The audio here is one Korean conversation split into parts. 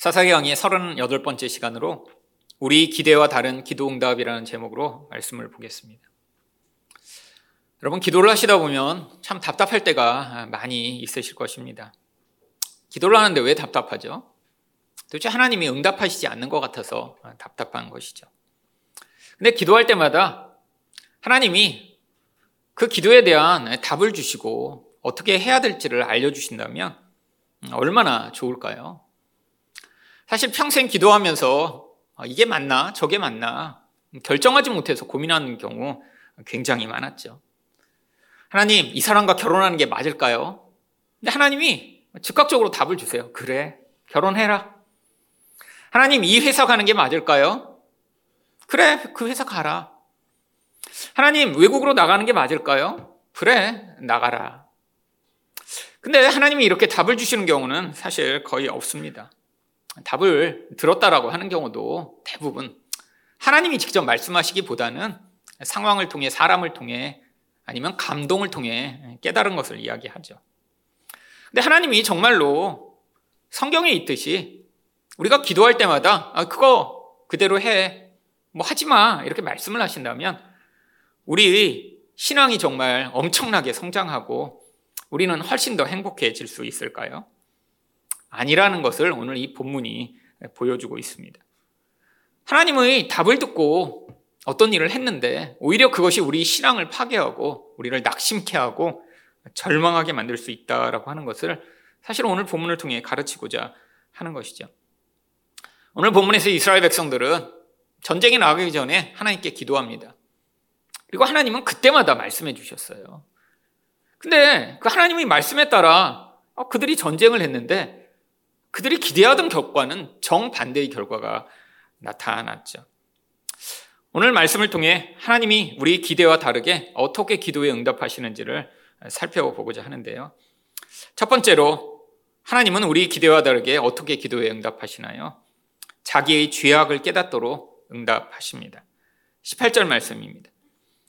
사사기 강의 38번째 시간으로 우리 기대와 다른 기도 응답이라는 제목으로 말씀을 보겠습니다. 여러분 기도를 하시다 보면 참 답답할 때가 많이 있으실 것입니다. 기도를 하는데 왜 답답하죠? 도대체 하나님이 응답하시지 않는 것 같아서 답답한 것이죠. 근데 기도할 때마다 하나님이 그 기도에 대한 답을 주시고 어떻게 해야 될지를 알려주신다면 얼마나 좋을까요? 사실 평생 기도하면서 아, 이게 맞나 저게 맞나 결정하지 못해서 고민하는 경우 굉장히 많았죠. 하나님 이 사람과 결혼하는 게 맞을까요? 근데 하나님이 즉각적으로 답을 주세요. 그래 결혼해라. 하나님 이 회사 가는 게 맞을까요? 그래 그 회사 가라. 하나님 외국으로 나가는 게 맞을까요? 그래 나가라. 근데 하나님이 이렇게 답을 주시는 경우는 사실 거의 없습니다. 답을 들었다라고 하는 경우도 대부분 하나님이 직접 말씀하시기보다는 상황을 통해 사람을 통해 아니면 감동을 통해 깨달은 것을 이야기하죠. 근데 하나님이 정말로 성경에 있듯이 우리가 기도할 때마다 아, 그거 그대로 해. 뭐 하지 마. 이렇게 말씀을 하신다면 우리 신앙이 정말 엄청나게 성장하고 우리는 훨씬 더 행복해질 수 있을까요? 아니라는 것을 오늘 이 본문이 보여주고 있습니다. 하나님의 답을 듣고 어떤 일을 했는데 오히려 그것이 우리 신앙을 파괴하고 우리를 낙심케 하고 절망하게 만들 수 있다라고 하는 것을 사실 오늘 본문을 통해 가르치고자 하는 것이죠. 오늘 본문에서 이스라엘 백성들은 전쟁에 나가기 전에 하나님께 기도합니다. 그리고 하나님은 그때마다 말씀해 주셨어요. 근데 그 하나님의 말씀에 따라 그들이 전쟁을 했는데 그들이 기대하던 결과는 정반대의 결과가 나타났죠. 오늘 말씀을 통해 하나님이 우리 기대와 다르게 어떻게 기도에 응답하시는지를 살펴보고자 하는데요. 첫 번째로 하나님은 우리 기대와 다르게 어떻게 기도에 응답하시나요? 자기의 죄악을 깨닫도록 응답하십니다. 18절 말씀입니다.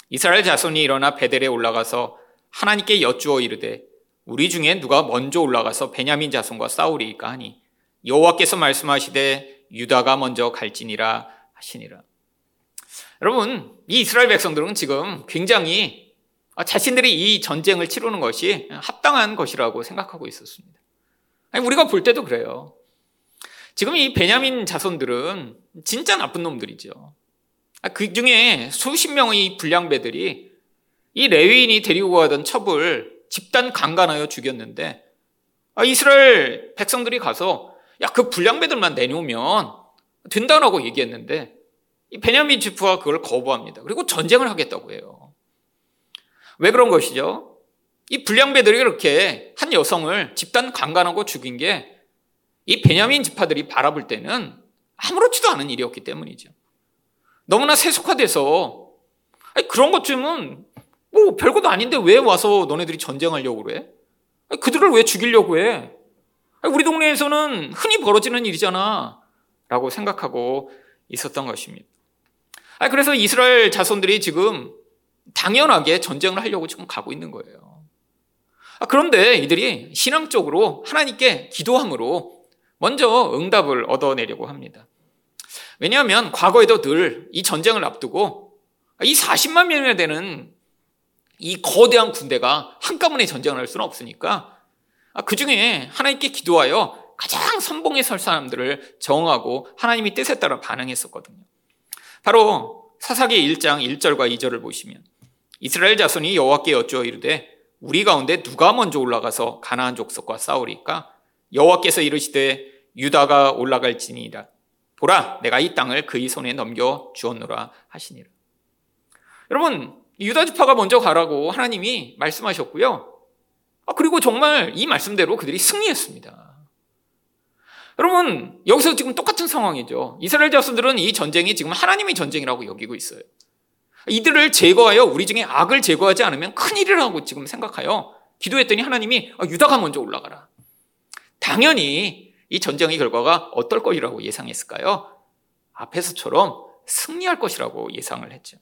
이스라엘 자손이 일어나 베델에 올라가서 하나님께 여쭈어 이르되 우리 중에 누가 먼저 올라가서 베냐민 자손과 싸우리까 하니 여호와께서 말씀하시되 유다가 먼저 갈지니라 하시니라. 여러분, 이 이스라엘 백성들은 지금 굉장히 자신들이 이 전쟁을 치르는 것이 합당한 것이라고 생각하고 있었습니다. 아니, 우리가 볼 때도 그래요. 지금 이 베냐민 자손들은 진짜 나쁜 놈들이죠. 그 중에 수십 명의 불량배들이 이 레위인이 데리고 가던 첩을 집단 강간하여 죽였는데 아, 이스라엘 백성들이 가서 야 그 불량배들만 내놓으면 된다라고 얘기했는데 이 베냐민 지프가 그걸 거부합니다. 그리고 전쟁을 하겠다고 해요. 왜 그런 것이죠? 이 불량배들이 그렇게 한 여성을 집단 강간하고 죽인 게 이 베냐민 지파들이 바라볼 때는 아무렇지도 않은 일이었기 때문이죠. 너무나 세속화돼서 그런 것쯤은 뭐 별것도 아닌데 왜 와서 너네들이 전쟁하려고 그래? 그들을 왜 죽이려고 해? 우리 동네에서는 흔히 벌어지는 일이잖아. 라고 생각하고 있었던 것입니다. 그래서 이스라엘 자손들이 지금 당연하게 전쟁을 하려고 지금 가고 있는 거예요. 그런데 이들이 신앙적으로 하나님께 기도함으로 먼저 응답을 얻어내려고 합니다. 왜냐하면 과거에도 늘 이 전쟁을 앞두고 이 40만 명이나 되는 이 거대한 군대가 한꺼번에 전쟁을 할 수는 없으니까 아, 그 중에 하나님께 기도하여 가장 선봉에 설 사람들을 정하고 하나님이 뜻에 따라 반응했었거든요. 바로 사사기 1장 1절과 2절을 보시면 이스라엘 자손이 여호와께 여쭈어 이르되 우리 가운데 누가 먼저 올라가서 가나안 족속과 싸우리까 여호와께서 이르시되 유다가 올라갈지니라 보라 내가 이 땅을 그의 손에 넘겨 주었노라 하시니라. 여러분 유다 지파가 먼저 가라고 하나님이 말씀하셨고요. 아, 그리고 정말 이 말씀대로 그들이 승리했습니다. 여러분, 여기서 지금 똑같은 상황이죠. 이스라엘 자손들은 이 전쟁이 지금 하나님의 전쟁이라고 여기고 있어요. 이들을 제거하여 우리 중에 악을 제거하지 않으면 큰일이라고 지금 생각하여 기도했더니 하나님이 아, 유다가 먼저 올라가라. 당연히 이 전쟁의 결과가 어떨 것이라고 예상했을까요? 앞에서처럼 승리할 것이라고 예상을 했죠.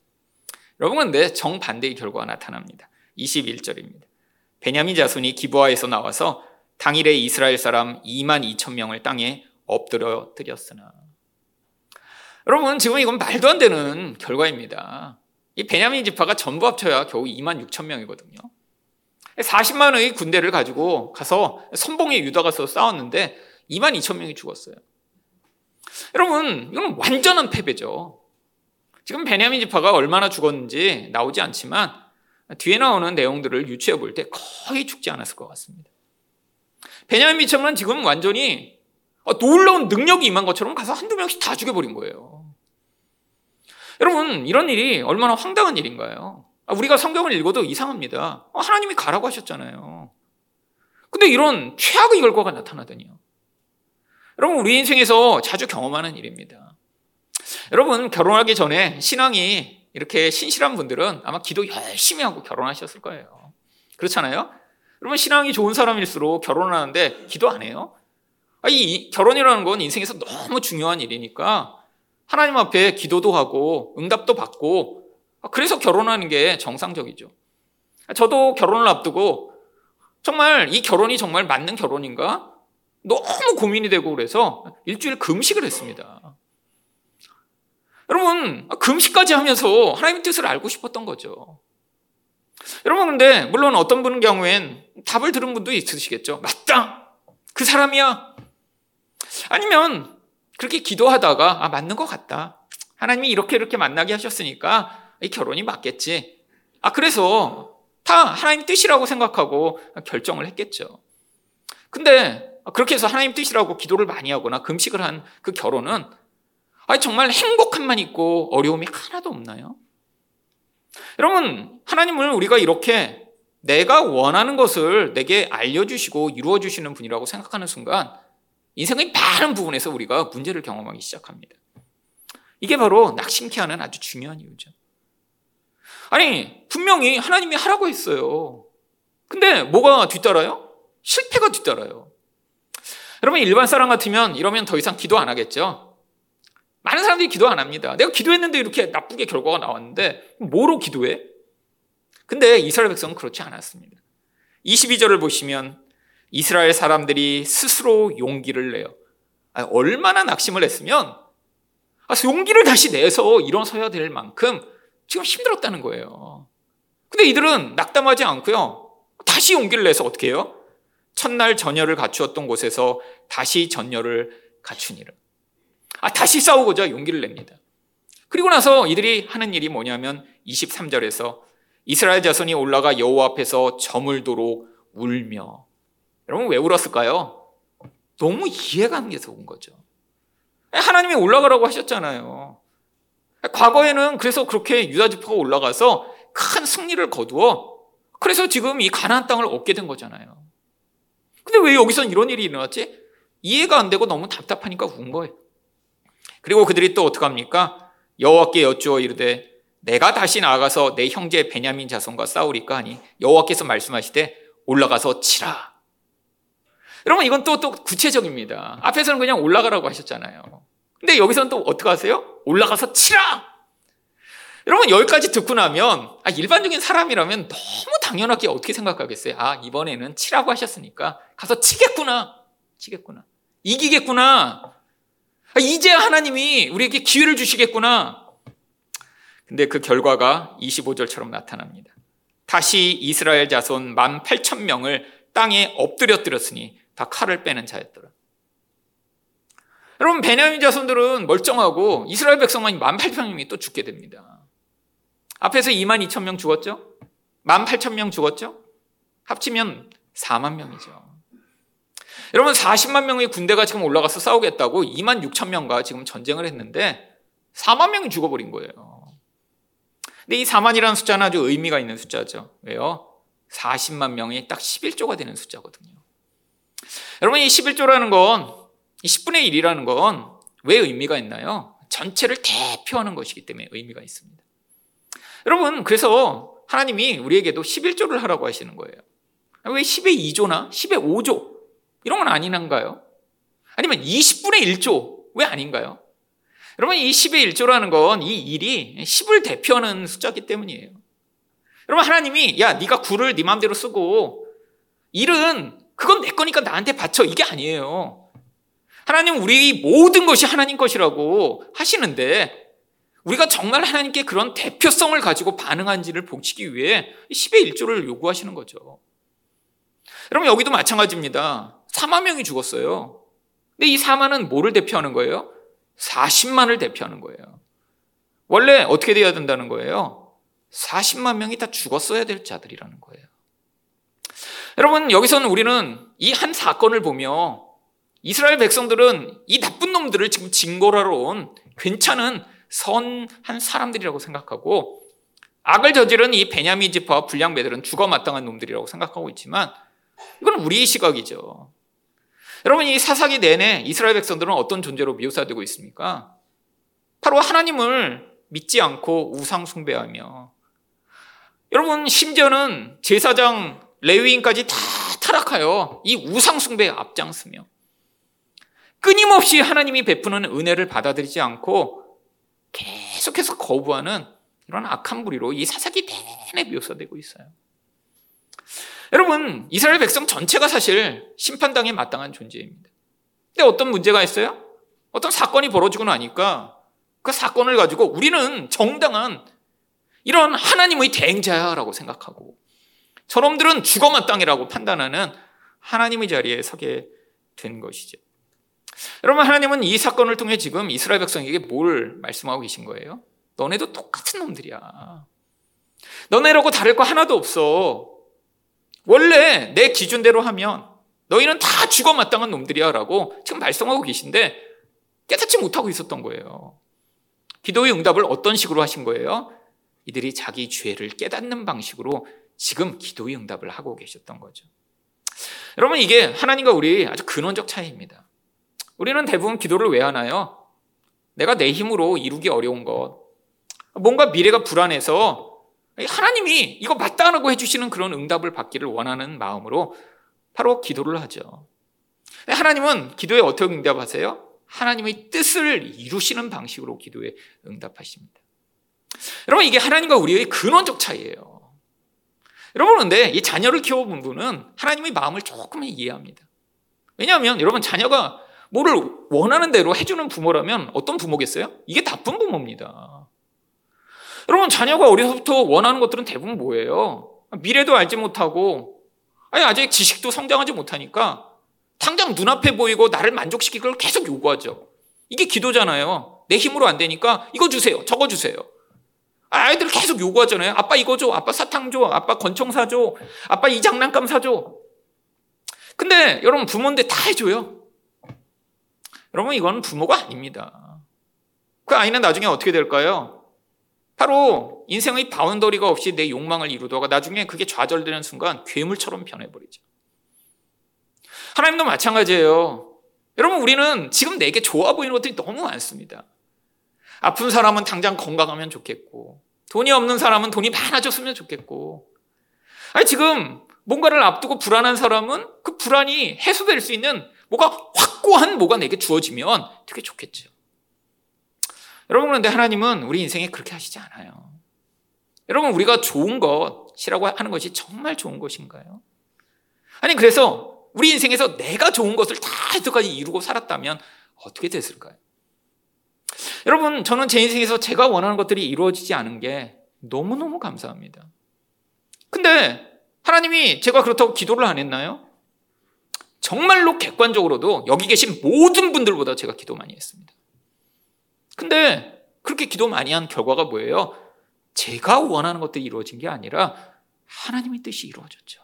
여러분 근데 정반대의 결과가 나타납니다. 21절입니다. 베냐민 자손이 기부하에서 나와서 당일에 이스라엘 사람 2만 2천 명을 땅에 엎드려 드렸으나. 여러분, 지금 이건 말도 안 되는 결과입니다. 이 베냐민 지파가 전부 합쳐야 겨우 2만 6천 명이거든요. 40만의 군대를 가지고 가서 선봉에 유다 가서 싸웠는데 2만 2천 명이 죽었어요. 여러분, 이건 완전한 패배죠. 지금 베냐민 지파가 얼마나 죽었는지 나오지 않지만 뒤에 나오는 내용들을 유추해 볼 때 거의 죽지 않았을 것 같습니다. 베냐민 지파는 지금 완전히 놀라운 능력이 임한 것처럼 가서 한두 명씩 다 죽여버린 거예요. 여러분, 이런 일이 얼마나 황당한 일인가요? 아, 우리가 성경을 읽어도 이상합니다. 어, 하나님이 가라고 하셨잖아요. 근데 이런 최악의 결과가 나타나더니요. 여러분, 우리 인생에서 자주 경험하는 일입니다. 여러분, 결혼하기 전에 신앙이 이렇게 신실한 분들은 아마 기도 열심히 하고 결혼하셨을 거예요. 그렇잖아요? 여러분, 신앙이 좋은 사람일수록 결혼하는데 기도 안 해요? 아, 이 결혼이라는 건 인생에서 너무 중요한 일이니까 하나님 앞에 기도도 하고 응답도 받고 그래서 결혼하는 게 정상적이죠. 저도 결혼을 앞두고 정말 이 결혼이 정말 맞는 결혼인가? 너무 고민이 되고 그래서 일주일 금식을 했습니다. 여러분, 금식까지 하면서 하나님의 뜻을 알고 싶었던 거죠. 여러분, 근데 물론 어떤 분은 경우엔 답을 들은 분도 있으시겠죠. 맞다! 그 사람이야! 아니면 그렇게 기도하다가 아 맞는 것 같다. 하나님이 이렇게 이렇게 만나게 하셨으니까 이 결혼이 맞겠지. 아 그래서 다 하나님 뜻이라고 생각하고 결정을 했겠죠. 근데 그렇게 해서 하나님 뜻이라고 기도를 많이 하거나 금식을 한 그 결혼은 아 정말 행복함만 있고 어려움이 하나도 없나요? 여러분 하나님을 우리가 이렇게 내가 원하는 것을 내게 알려주시고 이루어주시는 분이라고 생각하는 순간 인생의 많은 부분에서 우리가 문제를 경험하기 시작합니다. 이게 바로 낙심케 하는 아주 중요한 이유죠. 아니, 분명히 하나님이 하라고 했어요. 근데 뭐가 뒤따라요? 실패가 뒤따라요. 여러분, 일반 사람 같으면 이러면 더 이상 기도 안 하겠죠? 많은 사람들이 기도 안 합니다. 내가 기도했는데 이렇게 나쁘게 결과가 나왔는데, 뭐로 기도해? 근데 이스라엘 백성은 그렇지 않았습니다. 22절을 보시면 이스라엘 사람들이 스스로 용기를 내요. 얼마나 낙심을 했으면 아, 용기를 다시 내서 일어서야 될 만큼 지금 힘들었다는 거예요. 근데 이들은 낙담하지 않고요. 다시 용기를 내서 어떻게 해요? 첫날 전열을 갖추었던 곳에서 다시 전열을 갖추니라. 아, 다시 싸우고자 용기를 냅니다. 그리고 나서 이들이 하는 일이 뭐냐면 23절에서 이스라엘 자손이 올라가 여호와 앞에서 저물도록 울며 여러분 왜 울었을까요? 너무 이해가 안 돼서 온 거죠. 하나님이 올라가라고 하셨잖아요. 과거에는 그래서 그렇게 유다 지파가 올라가서 큰 승리를 거두어 그래서 지금 이 가나안 땅을 얻게 된 거잖아요. 근데 왜 여기서는 이런 일이 일어났지? 이해가 안 되고 너무 답답하니까 운 거예요. 그리고 그들이 또 어떡합니까? 여호와께 여쭈어 이르되 내가 다시 나아가서 내 형제 베냐민 자손과 싸우리까 하니 여호와께서 말씀하시되 올라가서 치라. 여러분 이건 또, 또 구체적입니다. 앞에서는 그냥 올라가라고 하셨잖아요. 근데 여기서는 또 어떻게 하세요? 올라가서 치라! 여러분 여기까지 듣고 나면 아, 일반적인 사람이라면 너무 당연하게 어떻게 생각하겠어요? 아 이번에는 치라고 하셨으니까 가서 치겠구나. 치겠구나. 이기겠구나. 아, 이제 하나님이 우리에게 기회를 주시겠구나. 근데 그 결과가 25절처럼 나타납니다. 다시 이스라엘 자손 1만 8천 명을 땅에 엎드려뜨렸으니 다 칼을 빼는 자였더라. 여러분 베냐민 자손들은 멀쩡하고 이스라엘 백성만 18,000명이 또 죽게 됩니다. 앞에서 2만 2천 명 죽었죠? 1만 8천 명 죽었죠? 합치면 4만 명이죠. 여러분 40만 명의 군대가 지금 올라가서 싸우겠다고 2만 6천 명과 지금 전쟁을 했는데 4만 명이 죽어버린 거예요. 근데 이 4만이라는 숫자는 아주 의미가 있는 숫자죠. 왜요? 40만 명이 딱 11조가 되는 숫자거든요. 여러분, 이 11조라는 건, 이 10분의 1이라는 건 왜 의미가 있나요? 전체를 대표하는 것이기 때문에 의미가 있습니다. 여러분, 그래서 하나님이 우리에게도 11조를 하라고 하시는 거예요. 왜 10의 2조나 10의 5조? 이런 건 아니란가요? 아니면 20분의 1조? 왜 아닌가요? 여러분, 이 10의 1조라는 건 이 일이 10을 대표하는 숫자기 때문이에요. 여러분, 하나님이, 야, 네가 9를 네 마음대로 쓰고, 일은 그건 내 거니까 나한테 바쳐. 이게 아니에요. 하나님 우리 모든 것이 하나님 것이라고 하시는데 우리가 정말 하나님께 그런 대표성을 가지고 반응한지를 보시기 위해 10의 1조를 요구하시는 거죠. 여러분 여기도 마찬가지입니다. 4만 명이 죽었어요. 근데 이 4만은 뭐를 대표하는 거예요? 40만을 대표하는 거예요. 원래 어떻게 돼야 된다는 거예요? 40만 명이 다 죽었어야 될 자들이라는 거예요. 여러분, 여기서는 우리는 이 한 사건을 보며 이스라엘 백성들은 이 나쁜 놈들을 지금 징벌하러 온 괜찮은 선한 사람들이라고 생각하고 악을 저지른 이 베냐민 지파와 불량배들은 죽어 마땅한 놈들이라고 생각하고 있지만 이건 우리의 시각이죠. 여러분 이 사사기 내내 이스라엘 백성들은 어떤 존재로 묘사되고 있습니까? 바로 하나님을 믿지 않고 우상 숭배하며 여러분 심지어는 제사장 레위인까지 다 타락하여 이 우상 숭배에 앞장서며 끊임없이 하나님이 베푸는 은혜를 받아들이지 않고 계속해서 거부하는 이런 악한 무리로 이 사사기 내내 묘사되고 있어요. 여러분, 이스라엘 백성 전체가 사실 심판당에 마땅한 존재입니다. 근데 어떤 문제가 있어요? 어떤 사건이 벌어지고 나니까 그 사건을 가지고 우리는 정당한 이런 하나님의 대행자라고 생각하고 저놈들은 죽어 마땅이라고 판단하는 하나님의 자리에 서게 된 것이죠. 여러분, 하나님은 이 사건을 통해 지금 이스라엘 백성에게 뭘 말씀하고 계신 거예요? 너네도 똑같은 놈들이야. 너네라고 다를 거 하나도 없어. 원래 내 기준대로 하면 너희는 다 죽어 마땅한 놈들이야 라고 지금 말씀하고 계신데 깨닫지 못하고 있었던 거예요. 기도의 응답을 어떤 식으로 하신 거예요? 이들이 자기 죄를 깨닫는 방식으로 지금 기도의 응답을 하고 계셨던 거죠. 여러분, 이게 하나님과 우리 아주 근원적 차이입니다. 우리는 대부분 기도를 왜 하나요? 내가 내 힘으로 이루기 어려운 것, 뭔가 미래가 불안해서 하나님이 이거 맞다라고 해주시는 그런 응답을 받기를 원하는 마음으로 바로 기도를 하죠. 하나님은 기도에 어떻게 응답하세요? 하나님의 뜻을 이루시는 방식으로 기도에 응답하십니다. 여러분, 이게 하나님과 우리의 근원적 차이예요. 여러분, 그런데 이 자녀를 키워본 분은 하나님의 마음을 조금 이해합니다. 왜냐하면 여러분, 자녀가 뭐를 원하는 대로 해주는 부모라면 어떤 부모겠어요? 이게 나쁜 부모입니다. 여러분, 자녀가 어려서부터 원하는 것들은 대부분 뭐예요? 미래도 알지 못하고, 아니, 아직 지식도 성장하지 못하니까 당장 눈앞에 보이고 나를 만족시키기를 계속 요구하죠. 이게 기도잖아요. 내 힘으로 안 되니까 이거 주세요. 저거 주세요. 아이들 계속 요구하잖아요. 아빠 이거 줘. 아빠 사탕 줘. 아빠 권총 사줘. 아빠 이 장난감 사줘. 근데 여러분 부모인데 다 해줘요. 여러분, 이건 부모가 아닙니다. 그 아이는 나중에 어떻게 될까요? 바로 인생의 바운더리가 없이 내 욕망을 이루다가 나중에 그게 좌절되는 순간 괴물처럼 변해버리죠. 하나님도 마찬가지예요. 여러분, 우리는 지금 내게 좋아 보이는 것들이 너무 많습니다. 아픈 사람은 당장 건강하면 좋겠고, 돈이 없는 사람은 돈이 많아졌으면 좋겠고, 아니, 지금 뭔가를 앞두고 불안한 사람은 그 불안이 해소될 수 있는 뭐가 확고한 뭐가 내게 주어지면 되게 좋겠죠. 여러분, 그런데 하나님은 우리 인생에 그렇게 하시지 않아요. 여러분, 우리가 좋은 것이라고 하는 것이 정말 좋은 것인가요? 아니, 그래서 우리 인생에서 내가 좋은 것을 다 여태까지 이루고 살았다면 어떻게 됐을까요? 여러분, 저는 제 인생에서 제가 원하는 것들이 이루어지지 않은 게 너무너무 감사합니다. 근데 하나님이 제가 그렇다고 기도를 안 했나요? 정말로 객관적으로도 여기 계신 모든 분들보다 제가 기도 많이 했습니다. 근데 그렇게 기도 많이 한 결과가 뭐예요? 제가 원하는 것들이 이루어진 게 아니라 하나님의 뜻이 이루어졌죠.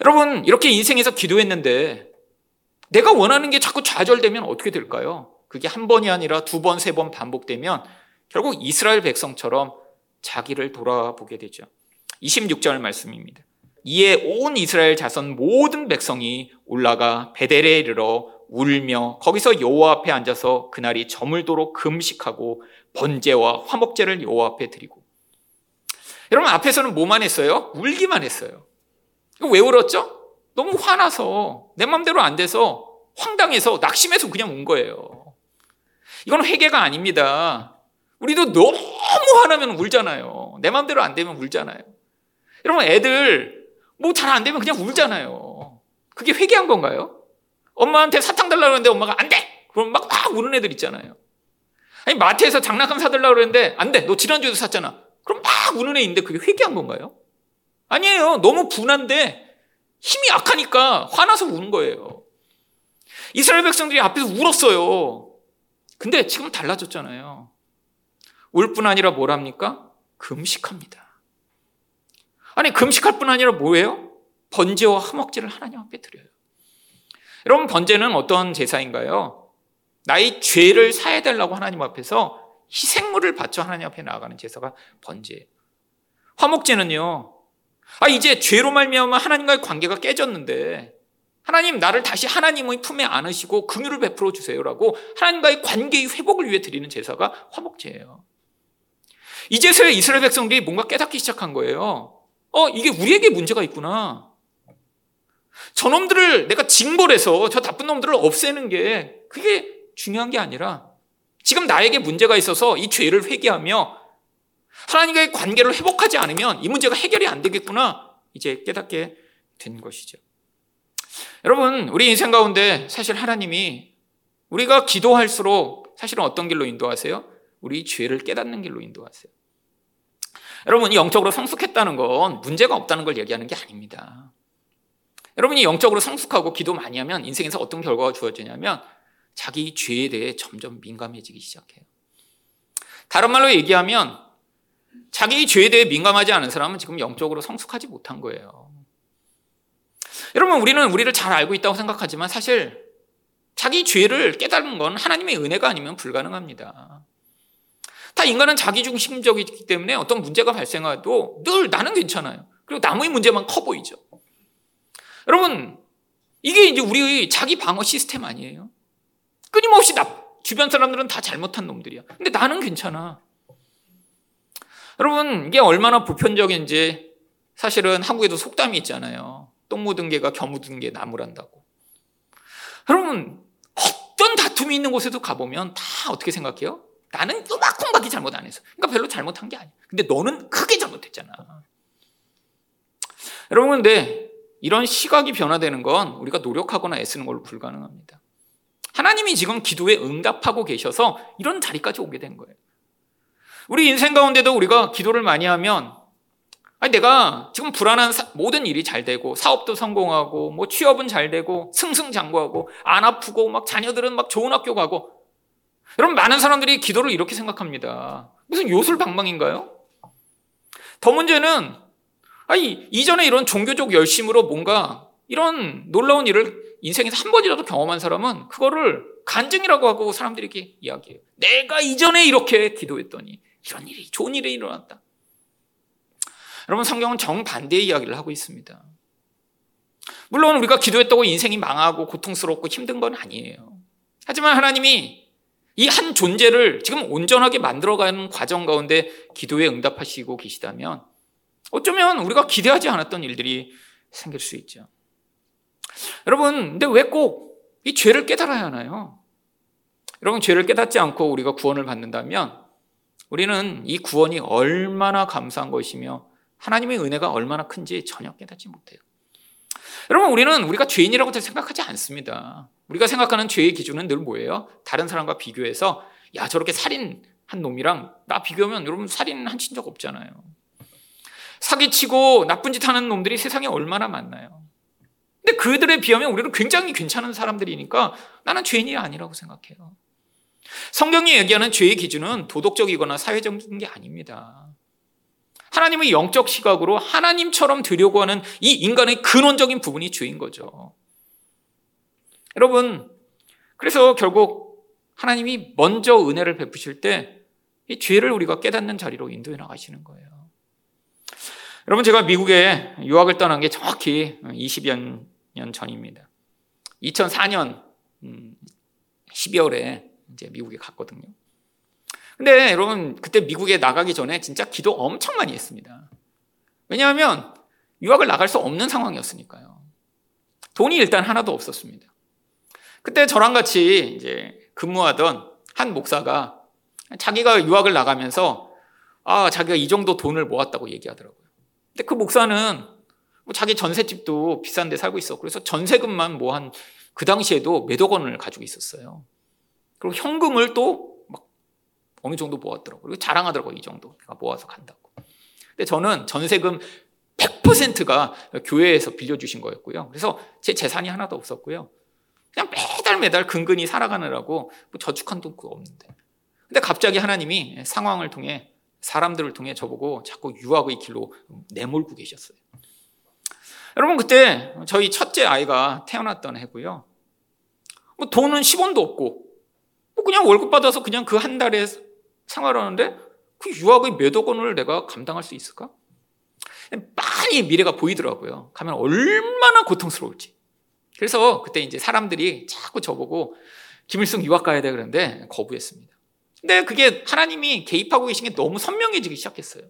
여러분, 이렇게 인생에서 기도했는데 내가 원하는 게 자꾸 좌절되면 어떻게 될까요? 그게 한 번이 아니라 두 번, 세 번 반복되면 결국 이스라엘 백성처럼 자기를 돌아보게 되죠. 26절 말씀입니다. 이에 온 이스라엘 자손 모든 백성이 올라가 베델에 이르러 울며 거기서 여호와 앞에 앉아서 그날이 저물도록 금식하고 번제와 화목제를 여호와 앞에 드리고 여러분 앞에서는 뭐만 했어요? 울기만 했어요. 왜 울었죠? 너무 화나서 내 맘대로 안 돼서 황당해서 낙심해서 그냥 운 거예요. 이건 회개가 아닙니다. 우리도 너무 화나면 울잖아요. 내 맘대로 안 되면 울잖아요. 여러분 애들 뭐 잘 안 되면 그냥 울잖아요. 그게 회개한 건가요? 엄마한테 사탕 달라고 그러는데 엄마가 안 돼! 그럼 막, 막 우는 애들 있잖아요. 아니, 마트에서 장난감 사달라고 그러는데 안 돼! 너 지난주에도 샀잖아. 그럼 막 우는 애 있는데 그게 회개한 건가요? 아니에요. 너무 분한데 힘이 약하니까 화나서 우는 거예요. 이스라엘 백성들이 앞에서 울었어요. 근데 지금 달라졌잖아요. 울 뿐 아니라 뭘 합니까? 금식합니다. 아니, 금식할 뿐 아니라 뭐예요? 번제와 화목제를 하나님 앞에 드려요. 여러분, 번제는 어떤 제사인가요? 나의 죄를 사해달라고 하나님 앞에서 희생물을 바쳐 하나님 앞에 나아가는 제사가 번제예요. 화목제는요. 아 이제 죄로 말미암아 하나님과의 관계가 깨졌는데 하나님 나를 다시 하나님의 품에 안으시고 긍휼을 베풀어 주세요라고 하나님과의 관계의 회복을 위해 드리는 제사가 화목제예요. 이제서야 이스라엘 백성들이 뭔가 깨닫기 시작한 거예요. 어 이게 우리에게 문제가 있구나. 저놈들을 내가 징벌해서 저 나쁜 놈들을 없애는 게 그게 중요한 게 아니라 지금 나에게 문제가 있어서 이 죄를 회개하며 하나님과의 관계를 회복하지 않으면 이 문제가 해결이 안 되겠구나. 이제 깨닫게 된 것이죠. 여러분, 우리 인생 가운데 사실 하나님이 우리가 기도할수록 사실은 어떤 길로 인도하세요? 우리 죄를 깨닫는 길로 인도하세요. 여러분이 영적으로 성숙했다는 건 문제가 없다는 걸 얘기하는 게 아닙니다. 여러분이 영적으로 성숙하고 기도 많이 하면 인생에서 어떤 결과가 주어지냐면 자기 죄에 대해 점점 민감해지기 시작해요. 다른 말로 얘기하면 자기 죄에 대해 민감하지 않은 사람은 지금 영적으로 성숙하지 못한 거예요. 여러분, 우리는 우리를 잘 알고 있다고 생각하지만 사실 자기 죄를 깨달은 건 하나님의 은혜가 아니면 불가능합니다. 다 인간은 자기 중심적이기 때문에 어떤 문제가 발생해도 늘 나는 괜찮아요. 그리고 남의 문제만 커 보이죠. 여러분, 이게 이제 우리의 자기 방어 시스템 아니에요? 끊임없이 나, 주변 사람들은 다 잘못한 놈들이야. 근데 나는 괜찮아. 여러분, 이게 얼마나 보편적인지 사실은 한국에도 속담이 있잖아요. 똥 묻은 개가 겨 묻은 개 나무란다고. 여러분, 어떤 다툼이 있는 곳에도 가보면 다 어떻게 생각해요? 나는 요만큼밖에 잘못 안 했어. 그러니까 별로 잘못한 게 아니야. 근데 너는 크게 잘못했잖아. 여러분, 근데 이런 시각이 변화되는 건 우리가 노력하거나 애쓰는 걸로 불가능합니다. 하나님이 지금 기도에 응답하고 계셔서 이런 자리까지 오게 된 거예요. 우리 인생 가운데도 우리가 기도를 많이 하면 아니 내가 지금 불안한 사, 모든 일이 잘 되고 사업도 성공하고 뭐 취업은 잘 되고 승승장구하고 안 아프고 막 자녀들은 막 좋은 학교 가고 여러분 많은 사람들이 기도를 이렇게 생각합니다. 무슨 요술방망인가요? 더 문제는 아니 이전에 이런 종교적 열심으로 뭔가 이런 놀라운 일을 인생에서 한 번이라도 경험한 사람은 그거를 간증이라고 하고 사람들에게 이야기해요. 내가 이전에 이렇게 기도했더니 이런 일이 좋은 일이 일어났다. 여러분 성경은 정반대의 이야기를 하고 있습니다. 물론 우리가 기도했다고 인생이 망하고 고통스럽고 힘든 건 아니에요. 하지만 하나님이 이 한 존재를 지금 온전하게 만들어가는 과정 가운데 기도에 응답하시고 계시다면 어쩌면 우리가 기대하지 않았던 일들이 생길 수 있죠. 여러분, 근데 왜 꼭 이 죄를 깨달아야 하나요? 여러분, 죄를 깨닫지 않고 우리가 구원을 받는다면 우리는 이 구원이 얼마나 감사한 것이며 하나님의 은혜가 얼마나 큰지 전혀 깨닫지 못해요. 여러분, 우리는 우리가 죄인이라고 생각하지 않습니다. 우리가 생각하는 죄의 기준은 늘 뭐예요? 다른 사람과 비교해서 야, 저렇게 살인 한 놈이랑 나 비교하면 여러분 살인 한 친적 없잖아요. 사기치고 나쁜 짓 하는 놈들이 세상에 얼마나 많나요? 근데 그들에 비하면 우리는 굉장히 괜찮은 사람들이니까 나는 죄인이 아니라고 생각해요. 성경이 얘기하는 죄의 기준은 도덕적이거나 사회적인 게 아닙니다. 하나님의 영적 시각으로 하나님처럼 되려고 하는 이 인간의 근원적인 부분이 죄인 거죠. 여러분, 그래서 결국 하나님이 먼저 은혜를 베푸실 때 이 죄를 우리가 깨닫는 자리로 인도해 나가시는 거예요. 여러분, 제가 미국에 유학을 떠난 게 정확히 20여 년 전입니다. 2004년 12월에 음, 이제 미국에 갔거든요. 근데 여러분 그때 미국에 나가기 전에 진짜 기도 엄청 많이 했습니다. 왜냐하면 유학을 나갈 수 없는 상황이었으니까요. 돈이 일단 하나도 없었습니다. 그때 저랑 같이 이제 근무하던 한 목사가 자기가 유학을 나가면서 아 자기가 이 정도 돈을 모았다고 얘기하더라고요. 근데 그 목사는 뭐 자기 전셋집도 비싼 데 살고 있어. 그래서 전세금만 뭐 한 그 당시에도 몇억 원을 가지고 있었어요. 그리고 현금을 또 막 어느 정도 모았더라고요. 그리고 자랑하더라고요. 이 정도. 내가 모아서 간다고. 근데 저는 전세금 100%가 교회에서 빌려주신 거였고요. 그래서 제 재산이 하나도 없었고요. 그냥 매달 매달 근근히 살아가느라고 뭐 저축한 돈도 없는데. 근데 갑자기 하나님이 상황을 통해 사람들을 통해 저보고 자꾸 유학의 길로 내몰고 계셨어요. 여러분 그때 저희 첫째 아이가 태어났던 해고요. 뭐 돈은 10원도 없고 뭐 그냥 월급 받아서 그냥 그 한 달에 생활하는데 그 유학의 몇억 원을 내가 감당할 수 있을까? 많이 미래가 보이더라고요. 가면 얼마나 고통스러울지. 그래서 그때 이제 사람들이 자꾸 저보고 김일성 유학 가야 돼 그러는데 거부했습니다. 근데 그게 하나님이 개입하고 계신 게 너무 선명해지기 시작했어요.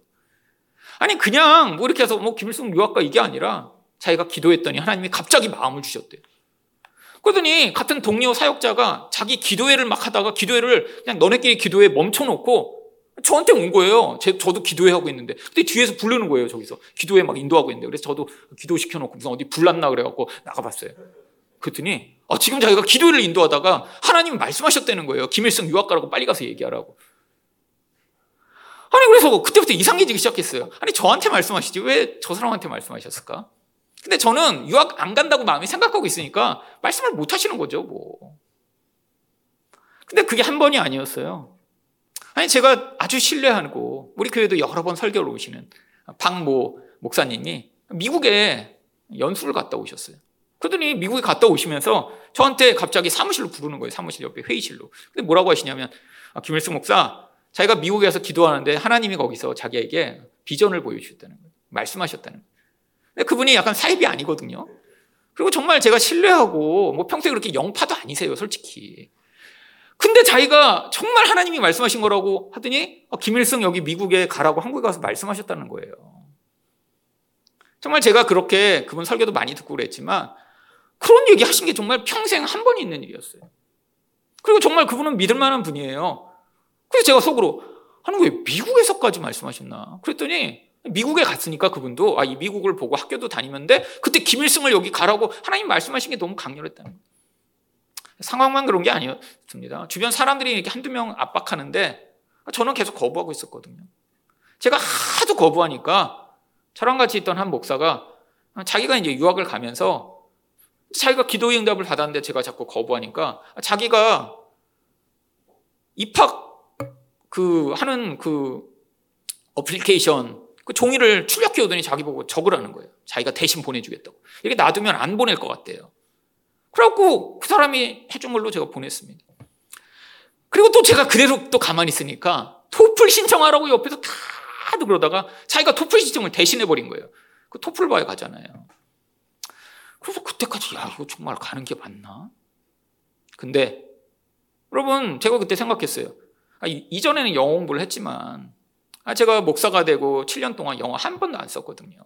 아니 그냥 뭐 이렇게 해서 뭐 김일성 유학가 이게 아니라 자기가 기도했더니 하나님이 갑자기 마음을 주셨대요. 그러더니 같은 동료 사역자가 자기 기도회를 막 하다가 기도회를 그냥 너네끼리 기도회 멈춰놓고 저한테 온 거예요. 제, 저도 기도회 하고 있는데. 근데 뒤에서 부르는 거예요, 저기서. 기도회 막 인도하고 있는데. 그래서 저도 기도 시켜놓고 무슨 어디 불났나 그래갖고 나가봤어요. 그랬더니, 아, 지금 자기가 기도회를 인도하다가 하나님 말씀하셨다는 거예요. 김일성 유학 가라고 빨리 가서 얘기하라고. 아니, 그래서 그때부터 이상해지기 시작했어요. 아니, 저한테 말씀하시지. 왜 저 사람한테 말씀하셨을까? 근데 저는 유학 안 간다고 마음이 생각하고 있으니까 말씀을 못 하시는 거죠, 뭐. 근데 그게 한 번이 아니었어요. 아니, 제가 아주 신뢰하고, 우리 교회도 여러 번 설교를 오시는 박모 목사님이 미국에 연수를 갔다 오셨어요. 그러더니 미국에 갔다 오시면서 저한테 갑자기 사무실로 부르는 거예요. 사무실 옆에 회의실로. 근데 뭐라고 하시냐면, 아, 김일승 목사, 자기가 미국에 서 기도하는데 하나님이 거기서 자기에게 비전을 보여주셨다는 거예요. 말씀하셨다는 거예요. 근데 그분이 약간 사입이 아니거든요. 그리고 정말 제가 신뢰하고, 뭐 평소에 그렇게 영파도 아니세요, 솔직히. 근데 자기가 정말 하나님이 말씀하신 거라고 하더니 어, 김일성 여기 미국에 가라고 한국에 가서 말씀하셨다는 거예요. 정말 제가 그렇게 그분 설교도 많이 듣고 그랬지만 그런 얘기 하신 게 정말 평생 한 번 있는 일이었어요. 그리고 정말 그분은 믿을 만한 분이에요. 그래서 제가 속으로 하는 왜 미국에서까지 말씀하셨나? 그랬더니 미국에 갔으니까 그분도 아, 이 미국을 보고 학교도 다니는데 그때 김일성을 여기 가라고 하나님 말씀하신 게 너무 강렬했다는 거예요. 상황만 그런 게 아니었습니다. 주변 사람들이 이렇게 한두 명 압박하는데 저는 계속 거부하고 있었거든요. 제가 하도 거부하니까 저랑 같이 있던 한 목사가 자기가 이제 유학을 가면서 자기가 기도의 응답을 받았는데 제가 자꾸 거부하니까 자기가 입학 그 하는 그 어플리케이션 그 종이를 출력해 오더니 자기 보고 적으라는 거예요. 자기가 대신 보내주겠다고. 이렇게 놔두면 안 보낼 것 같대요. 그래갖고 그 사람이 해준 걸로 제가 보냈습니다. 그리고 또 제가 그대로 또 가만히 있으니까 토플 신청하라고 옆에서 다들 그러다가 자기가 토플 신청을 대신해 버린 거예요. 그 토플 바에 가잖아요. 그래서 그때까지 야 이거 정말 가는 게 맞나? 근데 여러분 제가 그때 생각했어요. 아, 이전에는 영어 공부를 했지만 아, 제가 목사가 되고 7년 동안 영어 한 번도 안 썼거든요.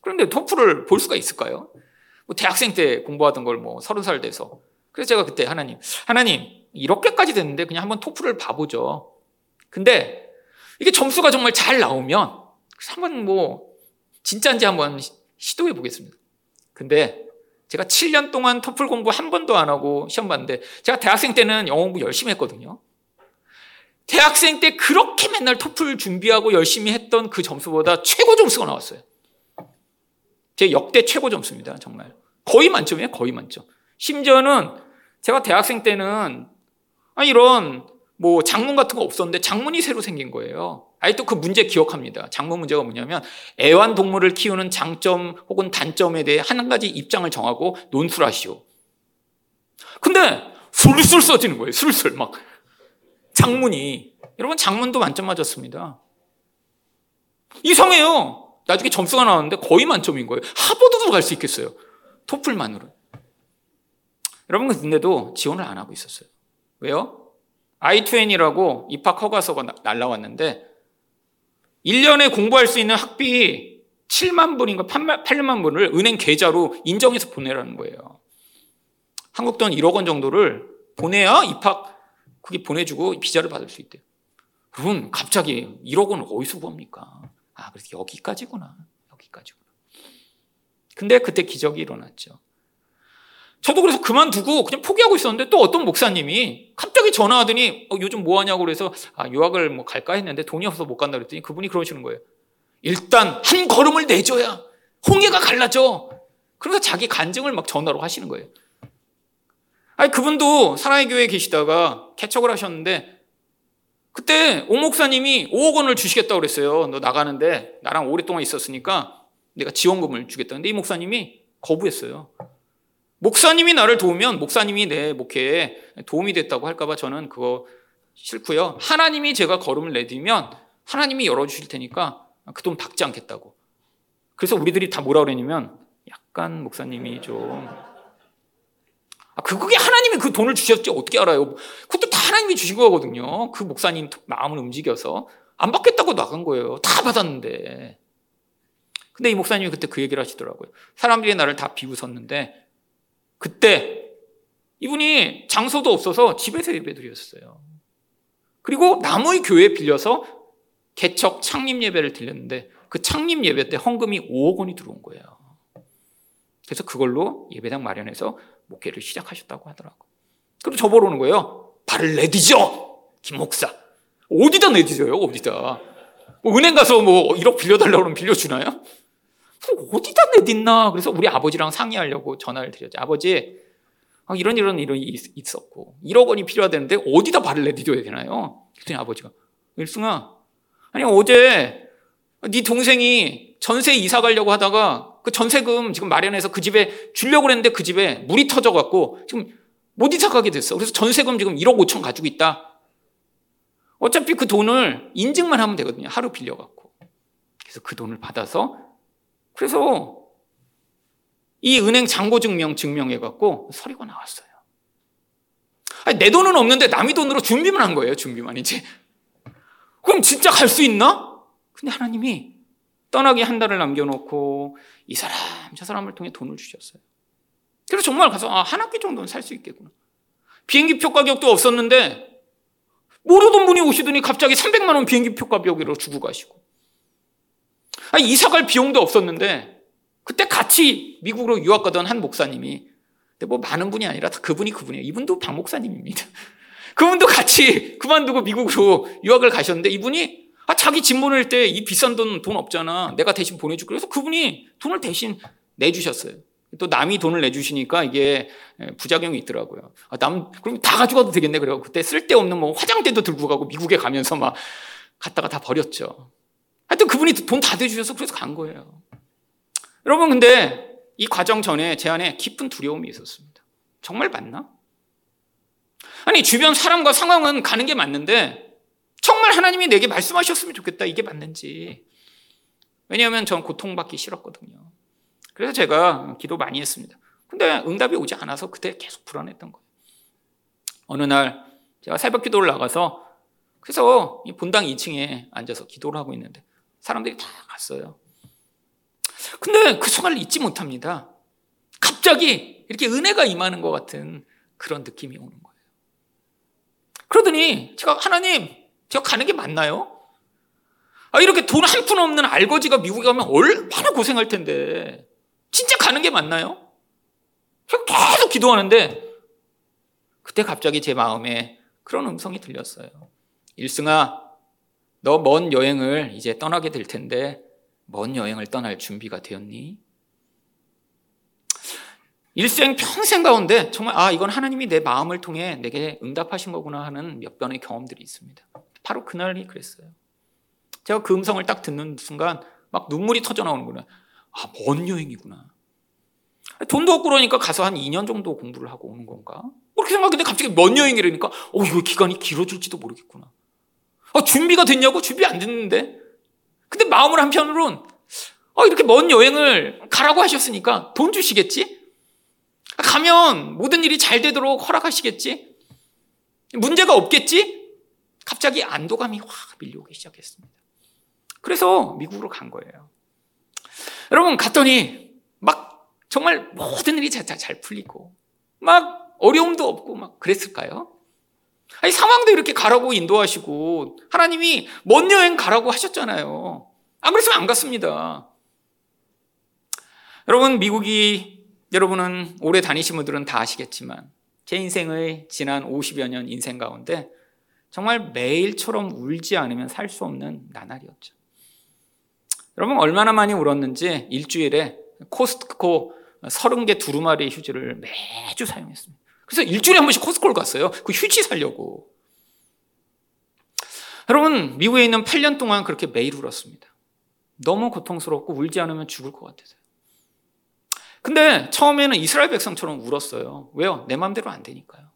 그런데 토플을 볼 수가 있을까요? 뭐 대학생 때 공부하던 걸 뭐 서른 살 돼서. 그래서 제가 그때 하나님, 하나님, 이렇게까지 됐는데 그냥 한번 토플을 봐보죠. 근데 이게 점수가 정말 잘 나오면 한번 뭐 진짜인지 한번 시도해 보겠습니다. 근데 제가 7년 동안 토플 공부 한 번도 안 하고 시험 봤는데 제가 대학생 때는 영어 공부 열심히 했거든요. 대학생 때 그렇게 맨날 토플 준비하고 열심히 했던 그 점수보다 최고 점수가 나왔어요. 제 역대 최고 점수입니다. 정말. 거의 만점이에요. 거의 만점. 심지어는 제가 대학생 때는 아 이런 뭐 장문 같은 거 없었는데 장문이 새로 생긴 거예요. 아직도 그 문제 기억합니다. 장문 문제가 뭐냐면 애완동물을 키우는 장점 혹은 단점에 대해 한 가지 입장을 정하고 논술하시오. 근데 술술 써지는 거예요. 술술 막 장문이 여러분 장문도 만점 맞았습니다. 이상해요. 나중에 점수가 나왔는데 거의 만점인 거예요. 하버드도 갈 수 있겠어요. 토플만으로. 여러분, 근데도 지원을 안 하고 있었어요. 왜요? I2N이라고 입학 허가서가 날라왔는데 1년에 공부할 수 있는 학비 7만 분인가 8만 분을 은행 계좌로 인정해서 보내라는 거예요. 한국 돈 1억 원 정도를 보내야 입학 그게 보내주고 비자를 받을 수 있대요. 여러분 갑자기 1억 원을 어디서 구합니까? 아, 그래서 여기까지구나. 여기까지구나. 근데 그때 기적이 일어났죠. 저도 그래서 그만두고 그냥 포기하고 있었는데 또 어떤 목사님이 갑자기 전화하더니 어, 요즘 뭐 하냐고 그래서 아, 유학을 뭐 갈까 했는데 돈이 없어서 못 간다 그랬더니 그분이 그러시는 거예요. 일단 한 걸음을 내줘야 홍해가 갈라져. 그래서 자기 간증을 막 전화로 하시는 거예요. 아니, 그분도 사랑의 교회에 계시다가 개척을 하셨는데 그때 오 목사님이 5억 원을 주시겠다고 그랬어요. 너 나가는데 나랑 오랫동안 있었으니까 내가 지원금을 주겠다는데 이 목사님이 거부했어요. 목사님이 나를 도우면 목사님이 내 목회에 도움이 됐다고 할까봐 저는 그거 싫고요. 하나님이 제가 걸음을 내디면 하나님이 열어주실 테니까 그 돈 받지 않겠다고. 그래서 우리들이 다 뭐라 그랬냐면 약간 목사님이 좀 아, 그게 하나님이 그 돈을 주셨지 어떻게 알아요? 그것도 다 하나님이 주신 거거든요. 그 목사님 마음을 움직여서 안 받겠다고 나간 거예요. 다 받았는데. 근데 이 목사님이 그때 그 얘기를 하시더라고요. 사람들이 나를 다 비웃었는데 그때 이분이 장소도 없어서 집에서 예배 드렸어요. 그리고 남의 교회 빌려서 개척 창립 예배를 드렸는데 그 창립 예배 때 헌금이 5억 원이 들어온 거예요. 그래서 그걸로 예배당 마련해서 목회를 시작하셨다고 하더라고. 그리고 저보러 오는 거예요. 발을 내디죠! 김 목사. 어디다 내디져요, 어디다. 뭐 은행 가서 뭐 1억 빌려달라고 그러면 빌려주나요? 어디다 내딛나? 그래서 우리 아버지랑 상의하려고 전화를 드렸죠. 아버지, 아, 이런 이런 일이 있었고 1억 원이 필요하다는데 어디다 발을 내딛어야 되나요? 그랬더니 아버지가 일승아, 아니 어제 네 동생이 전세 이사 가려고 하다가 그 전세금 지금 마련해서 그 집에 주려고 했는데 그 집에 물이 터져갖고 지금 못 이사 가게 됐어. 그래서 전세금 지금 1억 5천 가지고 있다. 어차피 그 돈을 인증만 하면 되거든요. 하루 빌려갖고. 그래서 그 돈을 받아서 그래서 이 은행 잔고 증명 증명해 갖고 서류가 나왔어요. 아니, 내 돈은 없는데 남의 돈으로 준비만 한 거예요. 준비만 이제. 그럼 진짜 갈 수 있나? 근데 하나님이 떠나기 한 달을 남겨놓고 이 사람 저 사람을 통해 돈을 주셨어요. 그래서 정말 가서 아, 한 학기 정도는 살 수 있겠구나. 비행기 표 가격도 없었는데 모르던 분이 오시더니 갑자기 300만 원 비행기 표 가격으로 주고 가시고 아니, 이사 갈 비용도 없었는데 그때 같이 미국으로 유학 가던 한 목사님이 근데 뭐 많은 분이 아니라 다 그분이 그분이에요. 이분도 박 목사님입니다. 그분도 같이 그만두고 미국으로 유학을 가셨는데 이분이 아, 자기 집 보낼 때 이 비싼 돈, 돈 없잖아. 내가 대신 보내줄게. 그래서 그분이 돈을 대신 내주셨어요. 또 남이 돈을 내주시니까 이게 부작용이 있더라고요. 아, 남, 그럼 다 가져가도 되겠네. 그래고 그때 쓸데없는 뭐 화장대도 들고 가고 미국에 가면서 막 갔다가 다 버렸죠. 하여튼 그분이 돈 다 대주셔서 그래서 간 거예요. 여러분, 근데 이 과정 전에 제 안에 깊은 두려움이 있었습니다. 정말 맞나? 아니, 주변 사람과 상황은 가는 게 맞는데, 정말 하나님이 내게 말씀하셨으면 좋겠다. 이게 맞는지. 왜냐하면 전 고통받기 싫었거든요. 그래서 제가 기도 많이 했습니다. 근데 응답이 오지 않아서 그때 계속 불안했던 거예요. 어느 날 제가 새벽 기도를 나가서 그래서 본당 2층에 앉아서 기도를 하고 있는데 사람들이 다 갔어요. 근데 그 순간을 잊지 못합니다. 갑자기 이렇게 은혜가 임하는 것 같은 그런 느낌이 오는 거예요. 그러더니 제가 하나님, 제가 가는 게 맞나요? 아, 이렇게 돈 한 푼 없는 알거지가 미국에 가면 얼마나 고생할 텐데. 진짜 가는 게 맞나요? 제가 계속 기도하는데 그때 갑자기 제 마음에 그런 음성이 들렸어요. 일승아, 너 먼 여행을 이제 떠나게 될 텐데 먼 여행을 떠날 준비가 되었니? 일생 평생 가운데 정말 아 이건 하나님이 내 마음을 통해 내게 응답하신 거구나 하는 몇 번의 경험들이 있습니다. 바로 그날이 그랬어요. 제가 그 음성을 딱 듣는 순간 막 눈물이 터져 나오는구나. 아, 먼 여행이구나. 돈도 없고 그러니까 가서 한 2년 정도 공부를 하고 오는 건가? 그렇게 생각했는데 갑자기 먼 여행이라니까, 어, 이거 기간이 길어질지도 모르겠구나. 아, 준비가 됐냐고? 준비 안 됐는데? 근데 마음을 한편으론, 아, 이렇게 먼 여행을 가라고 하셨으니까 돈 주시겠지? 가면 모든 일이 잘 되도록 허락하시겠지? 문제가 없겠지? 갑자기 안도감이 확 밀려오기 시작했습니다. 그래서 미국으로 간 거예요. 여러분, 갔더니 막 정말 모든 일이 잘, 잘 풀리고, 막 어려움도 없고, 막 그랬을까요? 아니, 상황도 이렇게 가라고 인도하시고, 하나님이 먼 여행 가라고 하셨잖아요. 안 그랬으면 안 갔습니다. 여러분, 미국이 여러분은 오래 다니신 분들은 다 아시겠지만 제 인생의 지난 50여 년 인생 가운데 정말 매일처럼 울지 않으면 살 수 없는 나날이었죠. 여러분 얼마나 많이 울었는지 일주일에 코스트코 30개 두루마리 휴지를 매주 사용했습니다. 그래서 일주일에 한 번씩 코스트코를 갔어요. 그 휴지 살려고. 여러분 미국에 있는 8년 동안 그렇게 매일 울었습니다. 너무 고통스럽고 울지 않으면 죽을 것 같아서요. 근데 처음에는 이스라엘 백성처럼 울었어요. 왜요? 내 마음대로 안 되니까요.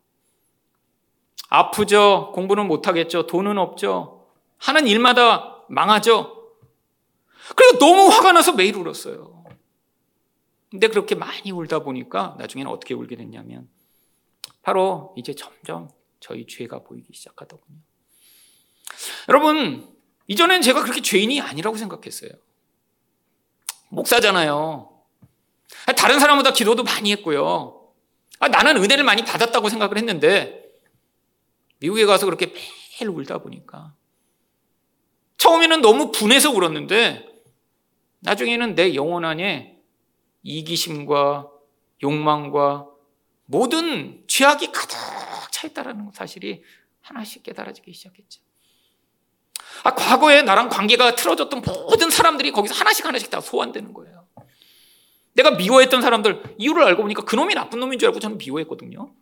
아프죠. 공부는 못하겠죠. 돈은 없죠. 하는 일마다 망하죠. 그래서 너무 화가 나서 매일 울었어요. 근데 그렇게 많이 울다 보니까 나중에는 어떻게 울게 됐냐면 바로 이제 점점 저희 죄가 보이기 시작하더군요. 여러분, 이전엔 제가 그렇게 죄인이 아니라고 생각했어요. 목사잖아요. 다른 사람보다 기도도 많이 했고요. 아, 나는 은혜를 많이 받았다고 생각을 했는데 미국에 가서 그렇게 매일 울다 보니까 처음에는 너무 분해서 울었는데 나중에는 내 영혼 안에 이기심과 욕망과 모든 죄악이 가득 차 있다는 사실이 하나씩 깨달아지기 시작했죠. 아, 과거에 나랑 관계가 틀어졌던 모든 사람들이 거기서 하나씩 하나씩 다 소환되는 거예요. 내가 미워했던 사람들 이유를 알고 보니까 그놈이 나쁜 놈인 줄 알고 저는 미워했거든요.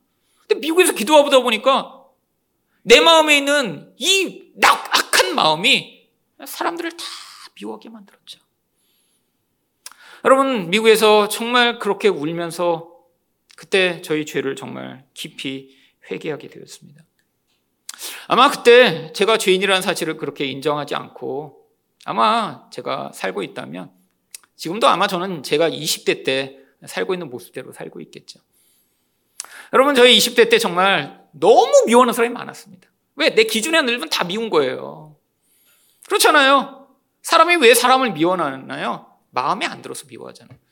근데 미국에서 기도하다 보니까 내 마음에 있는 이 악한 마음이 사람들을 다 미워하게 만들었죠. 여러분, 미국에서 정말 그렇게 울면서 그때 저희 죄를 정말 깊이 회개하게 되었습니다. 아마 그때 제가 죄인이라는 사실을 그렇게 인정하지 않고 아마 제가 살고 있다면 지금도 아마 저는 제가 20대 때 살고 있는 모습대로 살고 있겠죠. 여러분, 저희 20대 때 정말 너무 미워하는 사람이 많았습니다. 왜? 내 기준에 늘면 다 미운 거예요. 그렇잖아요. 사람이 왜 사람을 미워하나요? 마음에 안 들어서 미워하잖아요.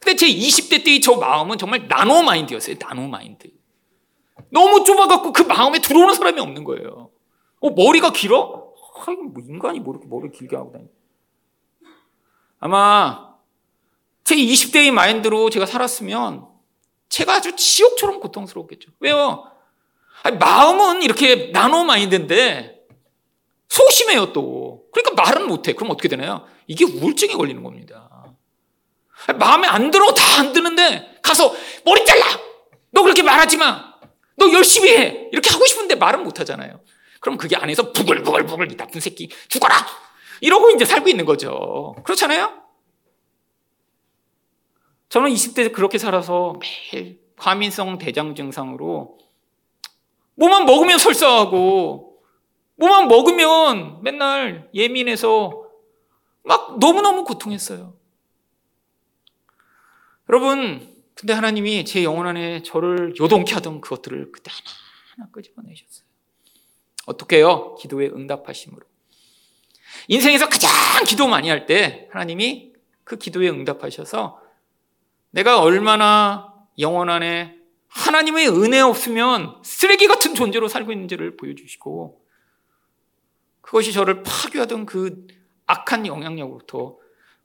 근데 제 20대 때의 저 마음은 정말 나노 마인드였어요. 나노 마인드. 너무 좁아갖고 그 마음에 들어오는 사람이 없는 거예요. 어, 머리가 길어? 아, 뭐 인간이 뭐 이렇게 머리 길게 하고 다니 아마 제 20대의 마인드로 제가 살았으면 제가 아주 지옥처럼 고통스러웠겠죠. 왜요? 아니, 마음은 이렇게 나노 마인드인데 소심해요 또. 그러니까 말은 못해. 그럼 어떻게 되나요? 이게 우울증에 걸리는 겁니다. 마음에 안 들어 다 안 드는데 가서 머리 잘라. 너 그렇게 말하지 마. 너 열심히 해. 이렇게 하고 싶은데 말은 못 하잖아요. 그럼 그게 안에서 부글부글부글 이 나쁜 새끼 죽어라. 이러고 이제 살고 있는 거죠. 그렇잖아요? 저는 20대 그렇게 살아서 매일 과민성 대장 증상으로 뭐만 먹으면 설사하고 뭐만 먹으면 맨날 예민해서 막 너무너무 고통했어요. 여러분, 근데 하나님이 제 영혼 안에 저를 요동케 하던 그것들을 그때 하나하나 끄집어내셨어요. 어떻게 해요? 기도에 응답하심으로. 인생에서 가장 기도 많이 할 때 하나님이 그 기도에 응답하셔서 내가 얼마나 영혼 안에 하나님의 은혜 없으면 쓰레기 같은 존재로 살고 있는지를 보여주시고 그것이 저를 파괴하던 그 악한 영향력으로부터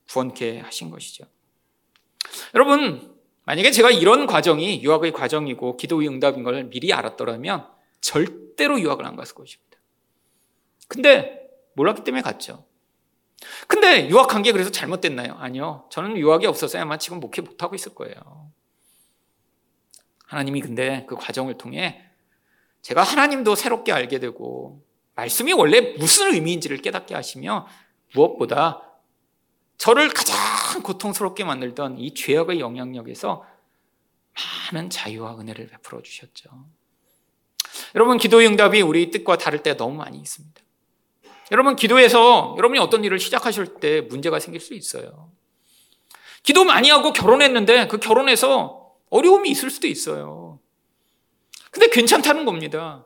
구원케 하신 것이죠. 여러분, 만약에 제가 이런 과정이 유학의 과정이고 기도의 응답인 걸 미리 알았더라면 절대로 유학을 안 갔을 것입니다. 근데 몰랐기 때문에 갔죠. 근데 유학한 게 그래서 잘못됐나요? 아니요. 저는 유학이 없었어야 아마 지금 목회 못하고 있을 거예요. 하나님이 근데 그 과정을 통해 제가 하나님도 새롭게 알게 되고 말씀이 원래 무슨 의미인지를 깨닫게 하시며 무엇보다 저를 가장 고통스럽게 만들던 이 죄악의 영향력에서 많은 자유와 은혜를 베풀어 주셨죠. 여러분, 기도의 응답이 우리 뜻과 다를 때가 너무 많이 있습니다. 여러분, 기도에서 여러분이 어떤 일을 시작하실 때 문제가 생길 수 있어요. 기도 많이 하고 결혼했는데 그 결혼에서 어려움이 있을 수도 있어요. 근데 괜찮다는 겁니다.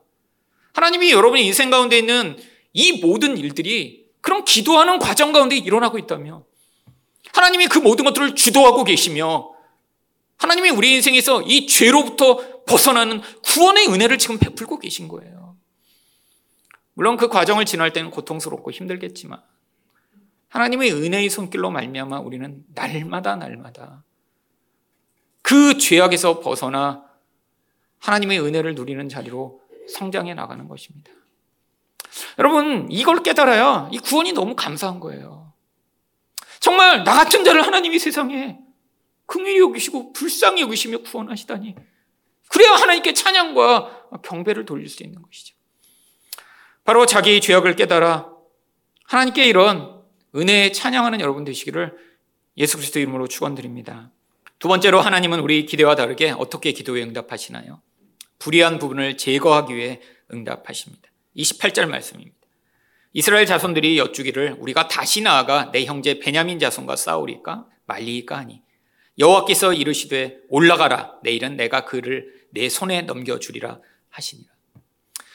하나님이 여러분의 인생 가운데 있는 이 모든 일들이 그런 기도하는 과정 가운데 일어나고 있다면 하나님이 그 모든 것들을 주도하고 계시며 하나님이 우리 인생에서 이 죄로부터 벗어나는 구원의 은혜를 지금 베풀고 계신 거예요. 물론 그 과정을 지날 때는 고통스럽고 힘들겠지만 하나님의 은혜의 손길로 말미암아 우리는 날마다 날마다 그 죄악에서 벗어나 하나님의 은혜를 누리는 자리로 성장해 나가는 것입니다. 여러분, 이걸 깨달아야 이 구원이 너무 감사한 거예요. 정말 나 같은 자를 하나님이 세상에 긍휼히 여기시고 불쌍히 여기시며 구원하시다니. 그래야 하나님께 찬양과 경배를 돌릴 수 있는 것이죠. 바로 자기 죄악을 깨달아 하나님께 이런 은혜에 찬양하는 여러분 되시기를 예수 그리스도 이름으로 축원드립니다. 두 번째로 하나님은 우리 기대와 다르게 어떻게 기도에 응답하시나요? 불의한 부분을 제거하기 위해 응답하십니다. 28절 말씀입니다. 이스라엘 자손들이 여쭈기를 우리가 다시 나아가 내 형제 베냐민 자손과 싸우리까 말리까 하니 여호와께서 이르시되 올라가라 내일은 내가 그를 내 손에 넘겨 주리라 하시니라.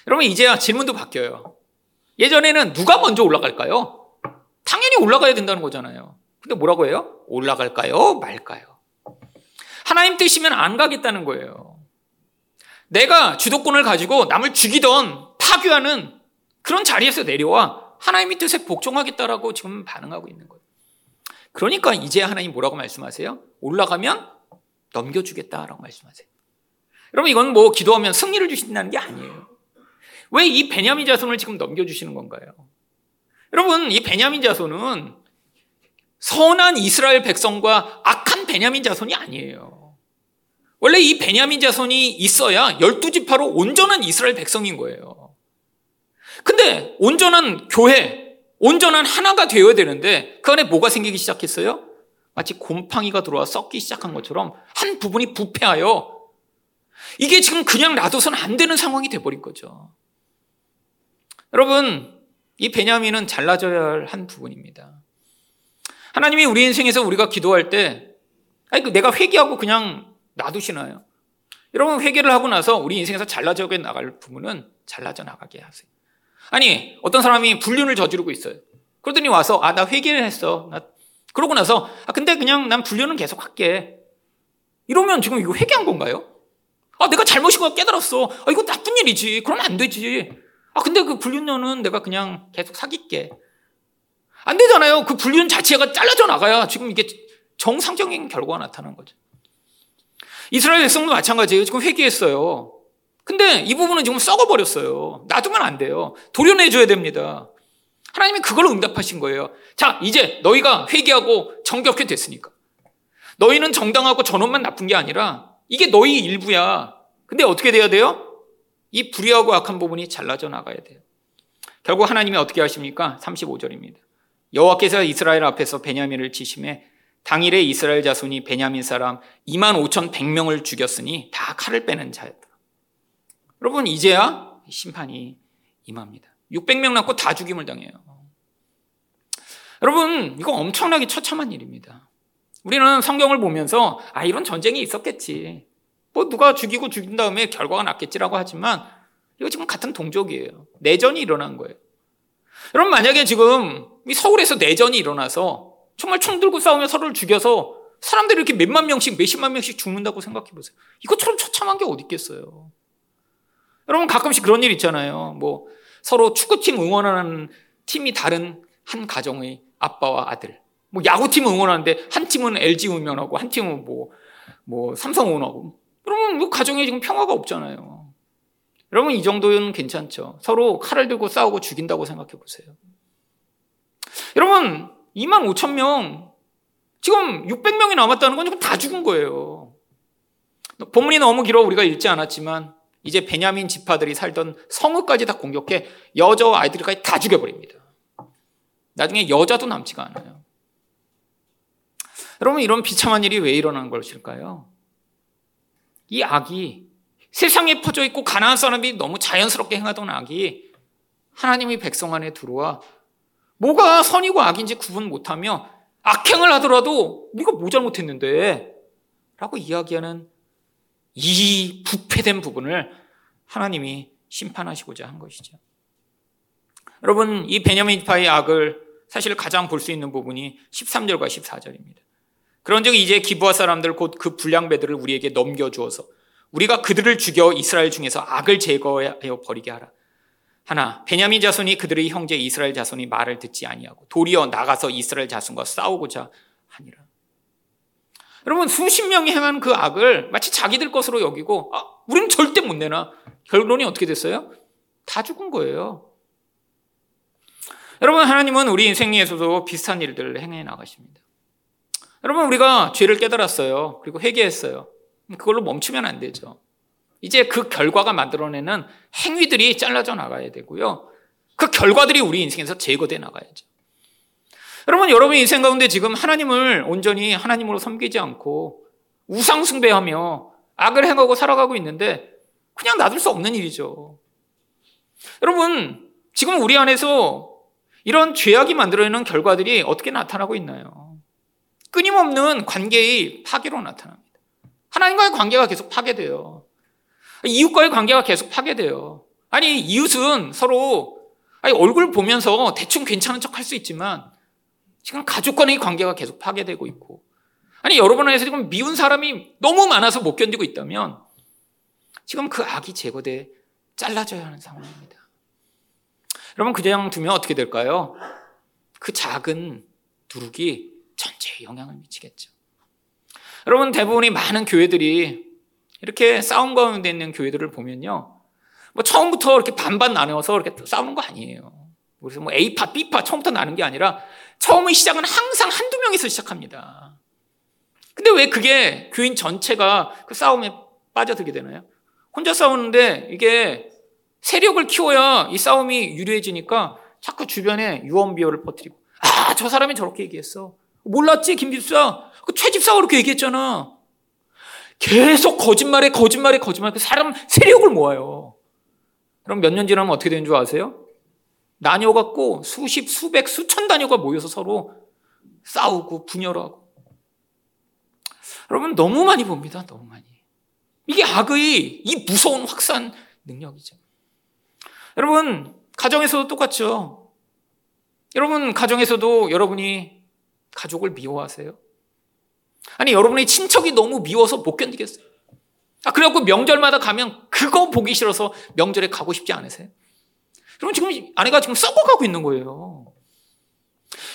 여러분 이제야 질문도 바뀌어요. 예전에는 누가 먼저 올라갈까요? 당연히 올라가야 된다는 거잖아요. 근데 뭐라고 해요? 올라갈까요? 말까요? 하나님 뜻이면 안 가겠다는 거예요. 내가 주도권을 가지고 남을 죽이던 파괴하는 그런 자리에서 내려와 하나님의 뜻에 복종하겠다라고 지금 반응하고 있는 거예요. 그러니까 이제 하나님 뭐라고 말씀하세요? 올라가면 넘겨주겠다라고 말씀하세요. 여러분 이건 뭐 기도하면 승리를 주신다는 게 아니에요. 왜 이 베냐민 자손을 지금 넘겨주시는 건가요? 여러분 이 베냐민 자손은 선한 이스라엘 백성과 악한 베냐민 자손이 아니에요. 원래 이 베냐민 자손이 있어야 열두 지파로 온전한 이스라엘 백성인 거예요. 근데 온전한 교회, 온전한 하나가 되어야 되는데 그 안에 뭐가 생기기 시작했어요? 마치 곰팡이가 들어와 썩기 시작한 것처럼 한 부분이 부패하여 이게 지금 그냥 놔둬서는 안 되는 상황이 돼버린 거죠. 여러분, 이 베냐민은 잘라져야 할 한 부분입니다. 하나님이 우리 인생에서 우리가 기도할 때, 아니, 그 내가 회개하고 그냥 놔두시나요? 여러분, 회개를 하고 나서 우리 인생에서 잘라져 나갈 부분은 잘라져 나가게 하세요. 아니, 어떤 사람이 불륜을 저지르고 있어요. 그러더니 와서, 아, 나 회개를 했어. 나, 그러고 나서, 아, 근데 그냥 난 불륜은 계속 할게. 이러면 지금 이거 회개한 건가요? 아, 내가 잘못인 거 깨달았어. 아, 이거 나쁜 일이지. 그러면 안 되지. 아, 근데 그 불륜녀는 내가 그냥 계속 사귈게. 안 되잖아요. 그 불륜 자체가 잘라져 나가야 지금 이게 정상적인 결과가 나타나는 거죠. 이스라엘 백성도 마찬가지예요. 지금 회개했어요. 근데 이 부분은 지금 썩어버렸어요. 놔두면 안 돼요. 도려내줘야 됩니다. 하나님이 그걸 응답하신 거예요. 자, 이제 너희가 회개하고 정결케 됐으니까. 너희는 정당하고 전원만 나쁜 게 아니라 이게 너희 일부야. 근데 어떻게 돼야 돼요? 이 불의하고 악한 부분이 잘라져 나가야 돼요. 결국 하나님이 어떻게 하십니까? 35절입니다. 여호와께서 이스라엘 앞에서 베냐민을 치심해 당일에 이스라엘 자손이 베냐민 사람 2만 5천 100명을 죽였으니 다 칼을 빼는 자였다. 여러분 이제야 심판이 임합니다. 600명 남고 다 죽임을 당해요. 여러분 이거 엄청나게 처참한 일입니다. 우리는 성경을 보면서 아 이런 전쟁이 있었겠지. 뭐 누가 죽이고 죽인 다음에 결과가 났겠지라고 하지만 이거 지금 같은 동족이에요. 내전이 일어난 거예요. 여러분 만약에 지금 서울에서 내전이 일어나서 정말 총 들고 싸우며 서로를 죽여서 사람들이 이렇게 몇만 명씩 몇십만 명씩 죽는다고 생각해 보세요. 이것처럼 처참한 게 어디 있겠어요. 여러분 가끔씩 그런 일 있잖아요. 뭐 서로 축구팀 응원하는 팀이 다른 한 가정의 아빠와 아들. 뭐 야구팀 응원하는데 한 팀은 LG 응원하고 한 팀은 뭐, 뭐 삼성 응원하고. 그러면 뭐 가정에 지금 평화가 없잖아요. 여러분 이 정도는 괜찮죠. 서로 칼을 들고 싸우고 죽인다고 생각해 보세요. 여러분 2만 5천 명 지금 600명이 남았다는 건 지금 다 죽은 거예요. 본문이 너무 길어 우리가 읽지 않았지만 이제 베냐민 지파들이 살던 성읍까지 다 공격해 여자 아이들까지 다 죽여버립니다. 나중에 여자도 남지가 않아요. 여러분 이런 비참한 일이 왜 일어난 것일까요? 이 악이 세상에 퍼져 있고 가난한 사람이 너무 자연스럽게 행하던 악이 하나님의 백성 안에 들어와 뭐가 선이고 악인지 구분 못하며 악행을 하더라도 네가 뭐 잘못했는데 라고 이야기하는 이 부패된 부분을 하나님이 심판하시고자 한 것이죠. 여러분, 이 베냐민 파의 악을 사실 가장 볼 수 있는 부분이 13절과 14절입니다. 그런즉 이제 기부하 사람들 곧 그 불량배들을 우리에게 넘겨 주어서 우리가 그들을 죽여 이스라엘 중에서 악을 제거하여 버리게 하라. 하나 베냐민 자손이 그들의 형제 이스라엘 자손이 말을 듣지 아니하고 도리어 나가서 이스라엘 자손과 싸우고자 하니라. 여러분 수십 명이 행한 그 악을 마치 자기들 것으로 여기고 아, 우리는 절대 못 내나. 결론이 어떻게 됐어요? 다 죽은 거예요. 여러분 하나님은 우리 인생에서도 비슷한 일들을 행해 나가십니다. 여러분 우리가 죄를 깨달았어요. 그리고 회개했어요. 그걸로 멈추면 안 되죠. 이제 그 결과가 만들어내는 행위들이 잘라져 나가야 되고요. 그 결과들이 우리 인생에서 제거돼 나가야죠. 여러분, 여러분 인생 가운데 지금 하나님을 온전히 하나님으로 섬기지 않고 우상숭배하며 악을 행하고 살아가고 있는데 그냥 놔둘 수 없는 일이죠. 여러분, 지금 우리 안에서 이런 죄악이 만들어내는 결과들이 어떻게 나타나고 있나요? 끊임없는 관계의 파괴로 나타납니다. 하나님과의 관계가 계속 파괴돼요. 이웃과의 관계가 계속 파괴돼요. 아니, 이웃은 서로 아니, 얼굴 보면서 대충 괜찮은 척 할 수 있지만 지금 가족 간의 관계가 계속 파괴되고 있고 아니, 여러분 안에서 지금 미운 사람이 너무 많아서 못 견디고 있다면 지금 그 악이 제거돼 잘라져야 하는 상황입니다. 여러분, 그냥 두면 어떻게 될까요? 그 작은 누룩이 전체에 영향을 미치겠죠. 여러분, 대부분이 많은 교회들이 이렇게 싸움 가운데 있는 교회들을 보면요. 뭐 처음부터 이렇게 반반 나눠서 이렇게 싸우는 거 아니에요. 그래서 뭐 A파, B파 처음부터 나는 게 아니라 처음의 시작은 항상 한두 명에서 시작합니다. 근데 왜 그게 교인 전체가 그 싸움에 빠져들게 되나요? 혼자 싸우는데 이게 세력을 키워야 이 싸움이 유리해지니까 자꾸 주변에 유언비어를 퍼뜨리고 아, 저 사람이 저렇게 얘기했어. 몰랐지, 김 집사? 그 최 집사가 그렇게 얘기했잖아. 계속 거짓말에 거짓말에 거짓말. 그 사람 세력을 모아요. 그럼 몇 년 지나면 어떻게 되는 줄 아세요? 나뉘어 갖고 수십, 수백, 수천 단위가 모여서 서로 싸우고 분열하고. 여러분 너무 많이 봅니다. 너무 많이. 이게 악의 이 무서운 확산 능력이죠. 여러분 가정에서도 똑같죠. 여러분 가정에서도 여러분이 가족을 미워하세요? 아니 여러분의 친척이 너무 미워서 못 견디겠어요. 아, 그래갖고 명절마다 가면 그거 보기 싫어서 명절에 가고 싶지 않으세요? 그럼 지금 아내가 지금 썩어가고 있는 거예요.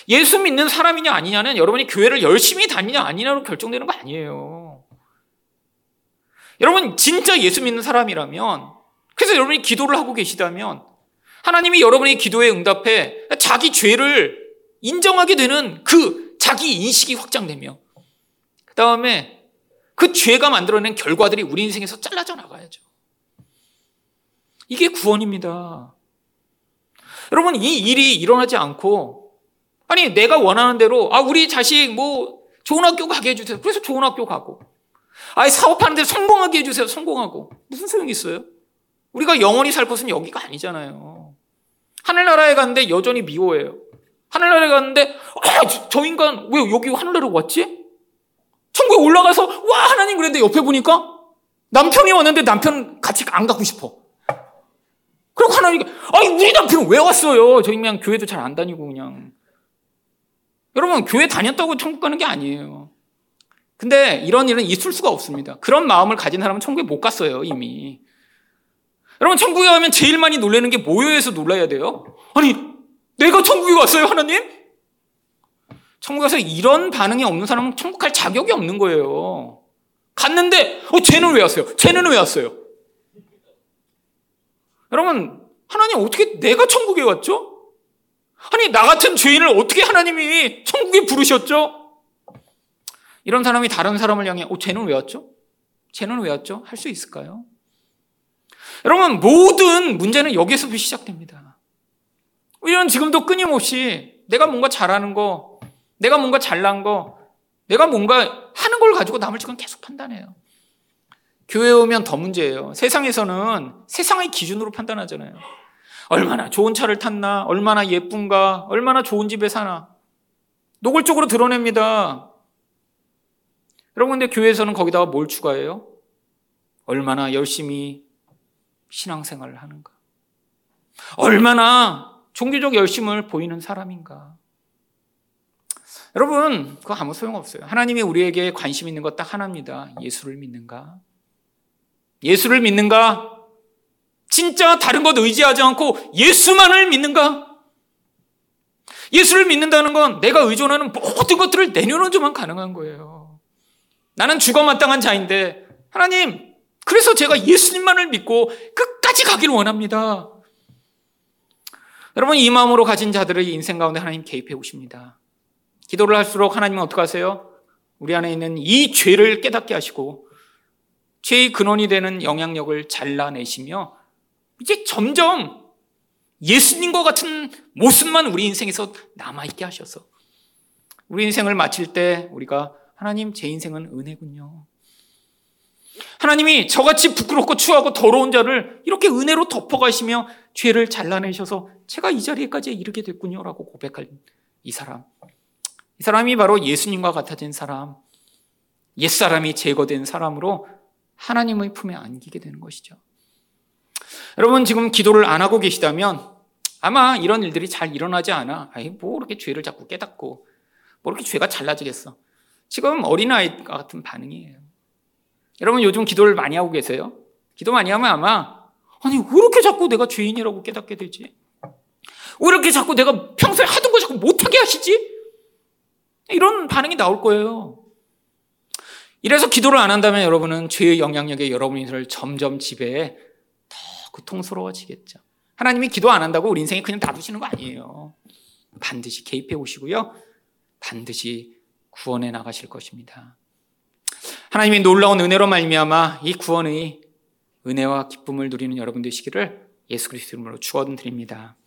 예수 믿는 사람이냐 아니냐는 여러분이 교회를 열심히 다니냐 아니냐로 결정되는 거 아니에요. 여러분 진짜 예수 믿는 사람이라면 그래서 여러분이 기도를 하고 계시다면 하나님이 여러분의 기도에 응답해 자기 죄를 인정하게 되는 그 자기 인식이 확장되며 그 다음에 그 죄가 만들어낸 결과들이 우리 인생에서 잘라져 나가야죠. 이게 구원입니다. 여러분, 이 일이 일어나지 않고, 아니, 내가 원하는 대로, 아, 우리 자식 뭐, 좋은 학교 가게 해주세요. 그래서 좋은 학교 가고. 아니, 사업하는데 성공하게 해주세요. 성공하고. 무슨 소용이 있어요? 우리가 영원히 살 곳은 여기가 아니잖아요. 하늘나라에 갔는데 여전히 미워해요. 하늘나라에 갔는데, 아, 저, 저 인간 왜 여기 하늘나라로 왔지? 천국에 올라가서 와 하나님 그랬는데 옆에 보니까 남편이 왔는데 남편 같이 안 가고 싶어. 그리고 하나님이 아니 우리 남편은 왜 왔어요? 저희 그냥 교회도 잘 안 다니고 그냥 여러분 교회 다녔다고 천국 가는 게 아니에요. 근데 이런 일은 있을 수가 없습니다. 그런 마음을 가진 사람은 천국에 못 갔어요 이미. 여러분 천국에 가면 제일 많이 놀라는 게 모여에서 놀라야 돼요. 아니 내가 천국에 왔어요 하나님? 천국에서 이런 반응이 없는 사람은 천국 갈 자격이 없는 거예요. 갔는데, 어, 쟤는 왜 왔어요? 쟤는 왜 왔어요? 여러분, 하나님 어떻게 내가 천국에 왔죠? 아니, 나 같은 죄인을 어떻게 하나님이 천국에 부르셨죠? 이런 사람이 다른 사람을 향해, 어, 쟤는 왜 왔죠? 쟤는 왜 왔죠? 할 수 있을까요? 여러분, 모든 문제는 여기에서 시작됩니다. 우리는 지금도 끊임없이 내가 뭔가 잘하는 거, 내가 뭔가 잘난 거, 내가 뭔가 하는 걸 가지고 남을 지금 계속 판단해요. 교회 오면 더 문제예요. 세상에서는 세상의 기준으로 판단하잖아요. 얼마나 좋은 차를 탔나, 얼마나 예쁜가, 얼마나 좋은 집에 사나. 노골적으로 드러냅니다. 여러분, 근데 교회에서는 거기다가 뭘 추가해요? 얼마나 열심히 신앙생활을 하는가. 얼마나 종교적 열심을 보이는 사람인가. 여러분, 그거 아무 소용없어요. 하나님이 우리에게 관심 있는 것 딱 하나입니다. 예수를 믿는가? 예수를 믿는가? 진짜 다른 것 의지하지 않고 예수만을 믿는가? 예수를 믿는다는 건 내가 의존하는 모든 것들을 내려놓어야만 가능한 거예요. 나는 죽어 마땅한 자인데 하나님 그래서 제가 예수님만을 믿고 끝까지 가기를 원합니다. 여러분 이 마음으로 가진 자들의 인생 가운데 하나님 개입해 오십니다. 기도를 할수록 하나님은 어떻게 하세요? 우리 안에 있는 이 죄를 깨닫게 하시고 죄의 근원이 되는 영향력을 잘라내시며 이제 점점 예수님과 같은 모습만 우리 인생에서 남아있게 하셔서 우리 인생을 마칠 때 우리가 하나님 제 인생은 은혜군요. 하나님이 저같이 부끄럽고 추하고 더러운 자를 이렇게 은혜로 덮어가시며 죄를 잘라내셔서 제가 이 자리에까지 이르게 됐군요. 라고 고백할 이 사람. 이 사람이 바로 예수님과 같아진 사람, 옛사람이 제거된 사람으로 하나님의 품에 안기게 되는 것이죠. 여러분 지금 기도를 안 하고 계시다면 아마 이런 일들이 잘 일어나지 않아. 아이, 뭐 이렇게 죄를 자꾸 깨닫고 뭐 이렇게 죄가 잘라지겠어. 지금 어린아이 같은 반응이에요. 여러분 요즘 기도를 많이 하고 계세요? 기도 많이 하면 아마 아니 왜 이렇게 자꾸 내가 죄인이라고 깨닫게 되지? 왜 이렇게 자꾸 내가 평소에 하던 거 자꾸 못하게 하시지? 이런 반응이 나올 거예요. 이래서 기도를 안 한다면 여러분은 죄의 영향력에 여러분 인생을 점점 지배해 더 고통스러워지겠죠. 하나님이 기도 안 한다고 우리 인생에 그냥 놔두시는 거 아니에요. 반드시 개입해 오시고요. 반드시 구원해 나가실 것입니다. 하나님의 놀라운 은혜로 말미암아 이 구원의 은혜와 기쁨을 누리는 여러분 되시기를 예수 그리스도 이름으로 축원드립니다.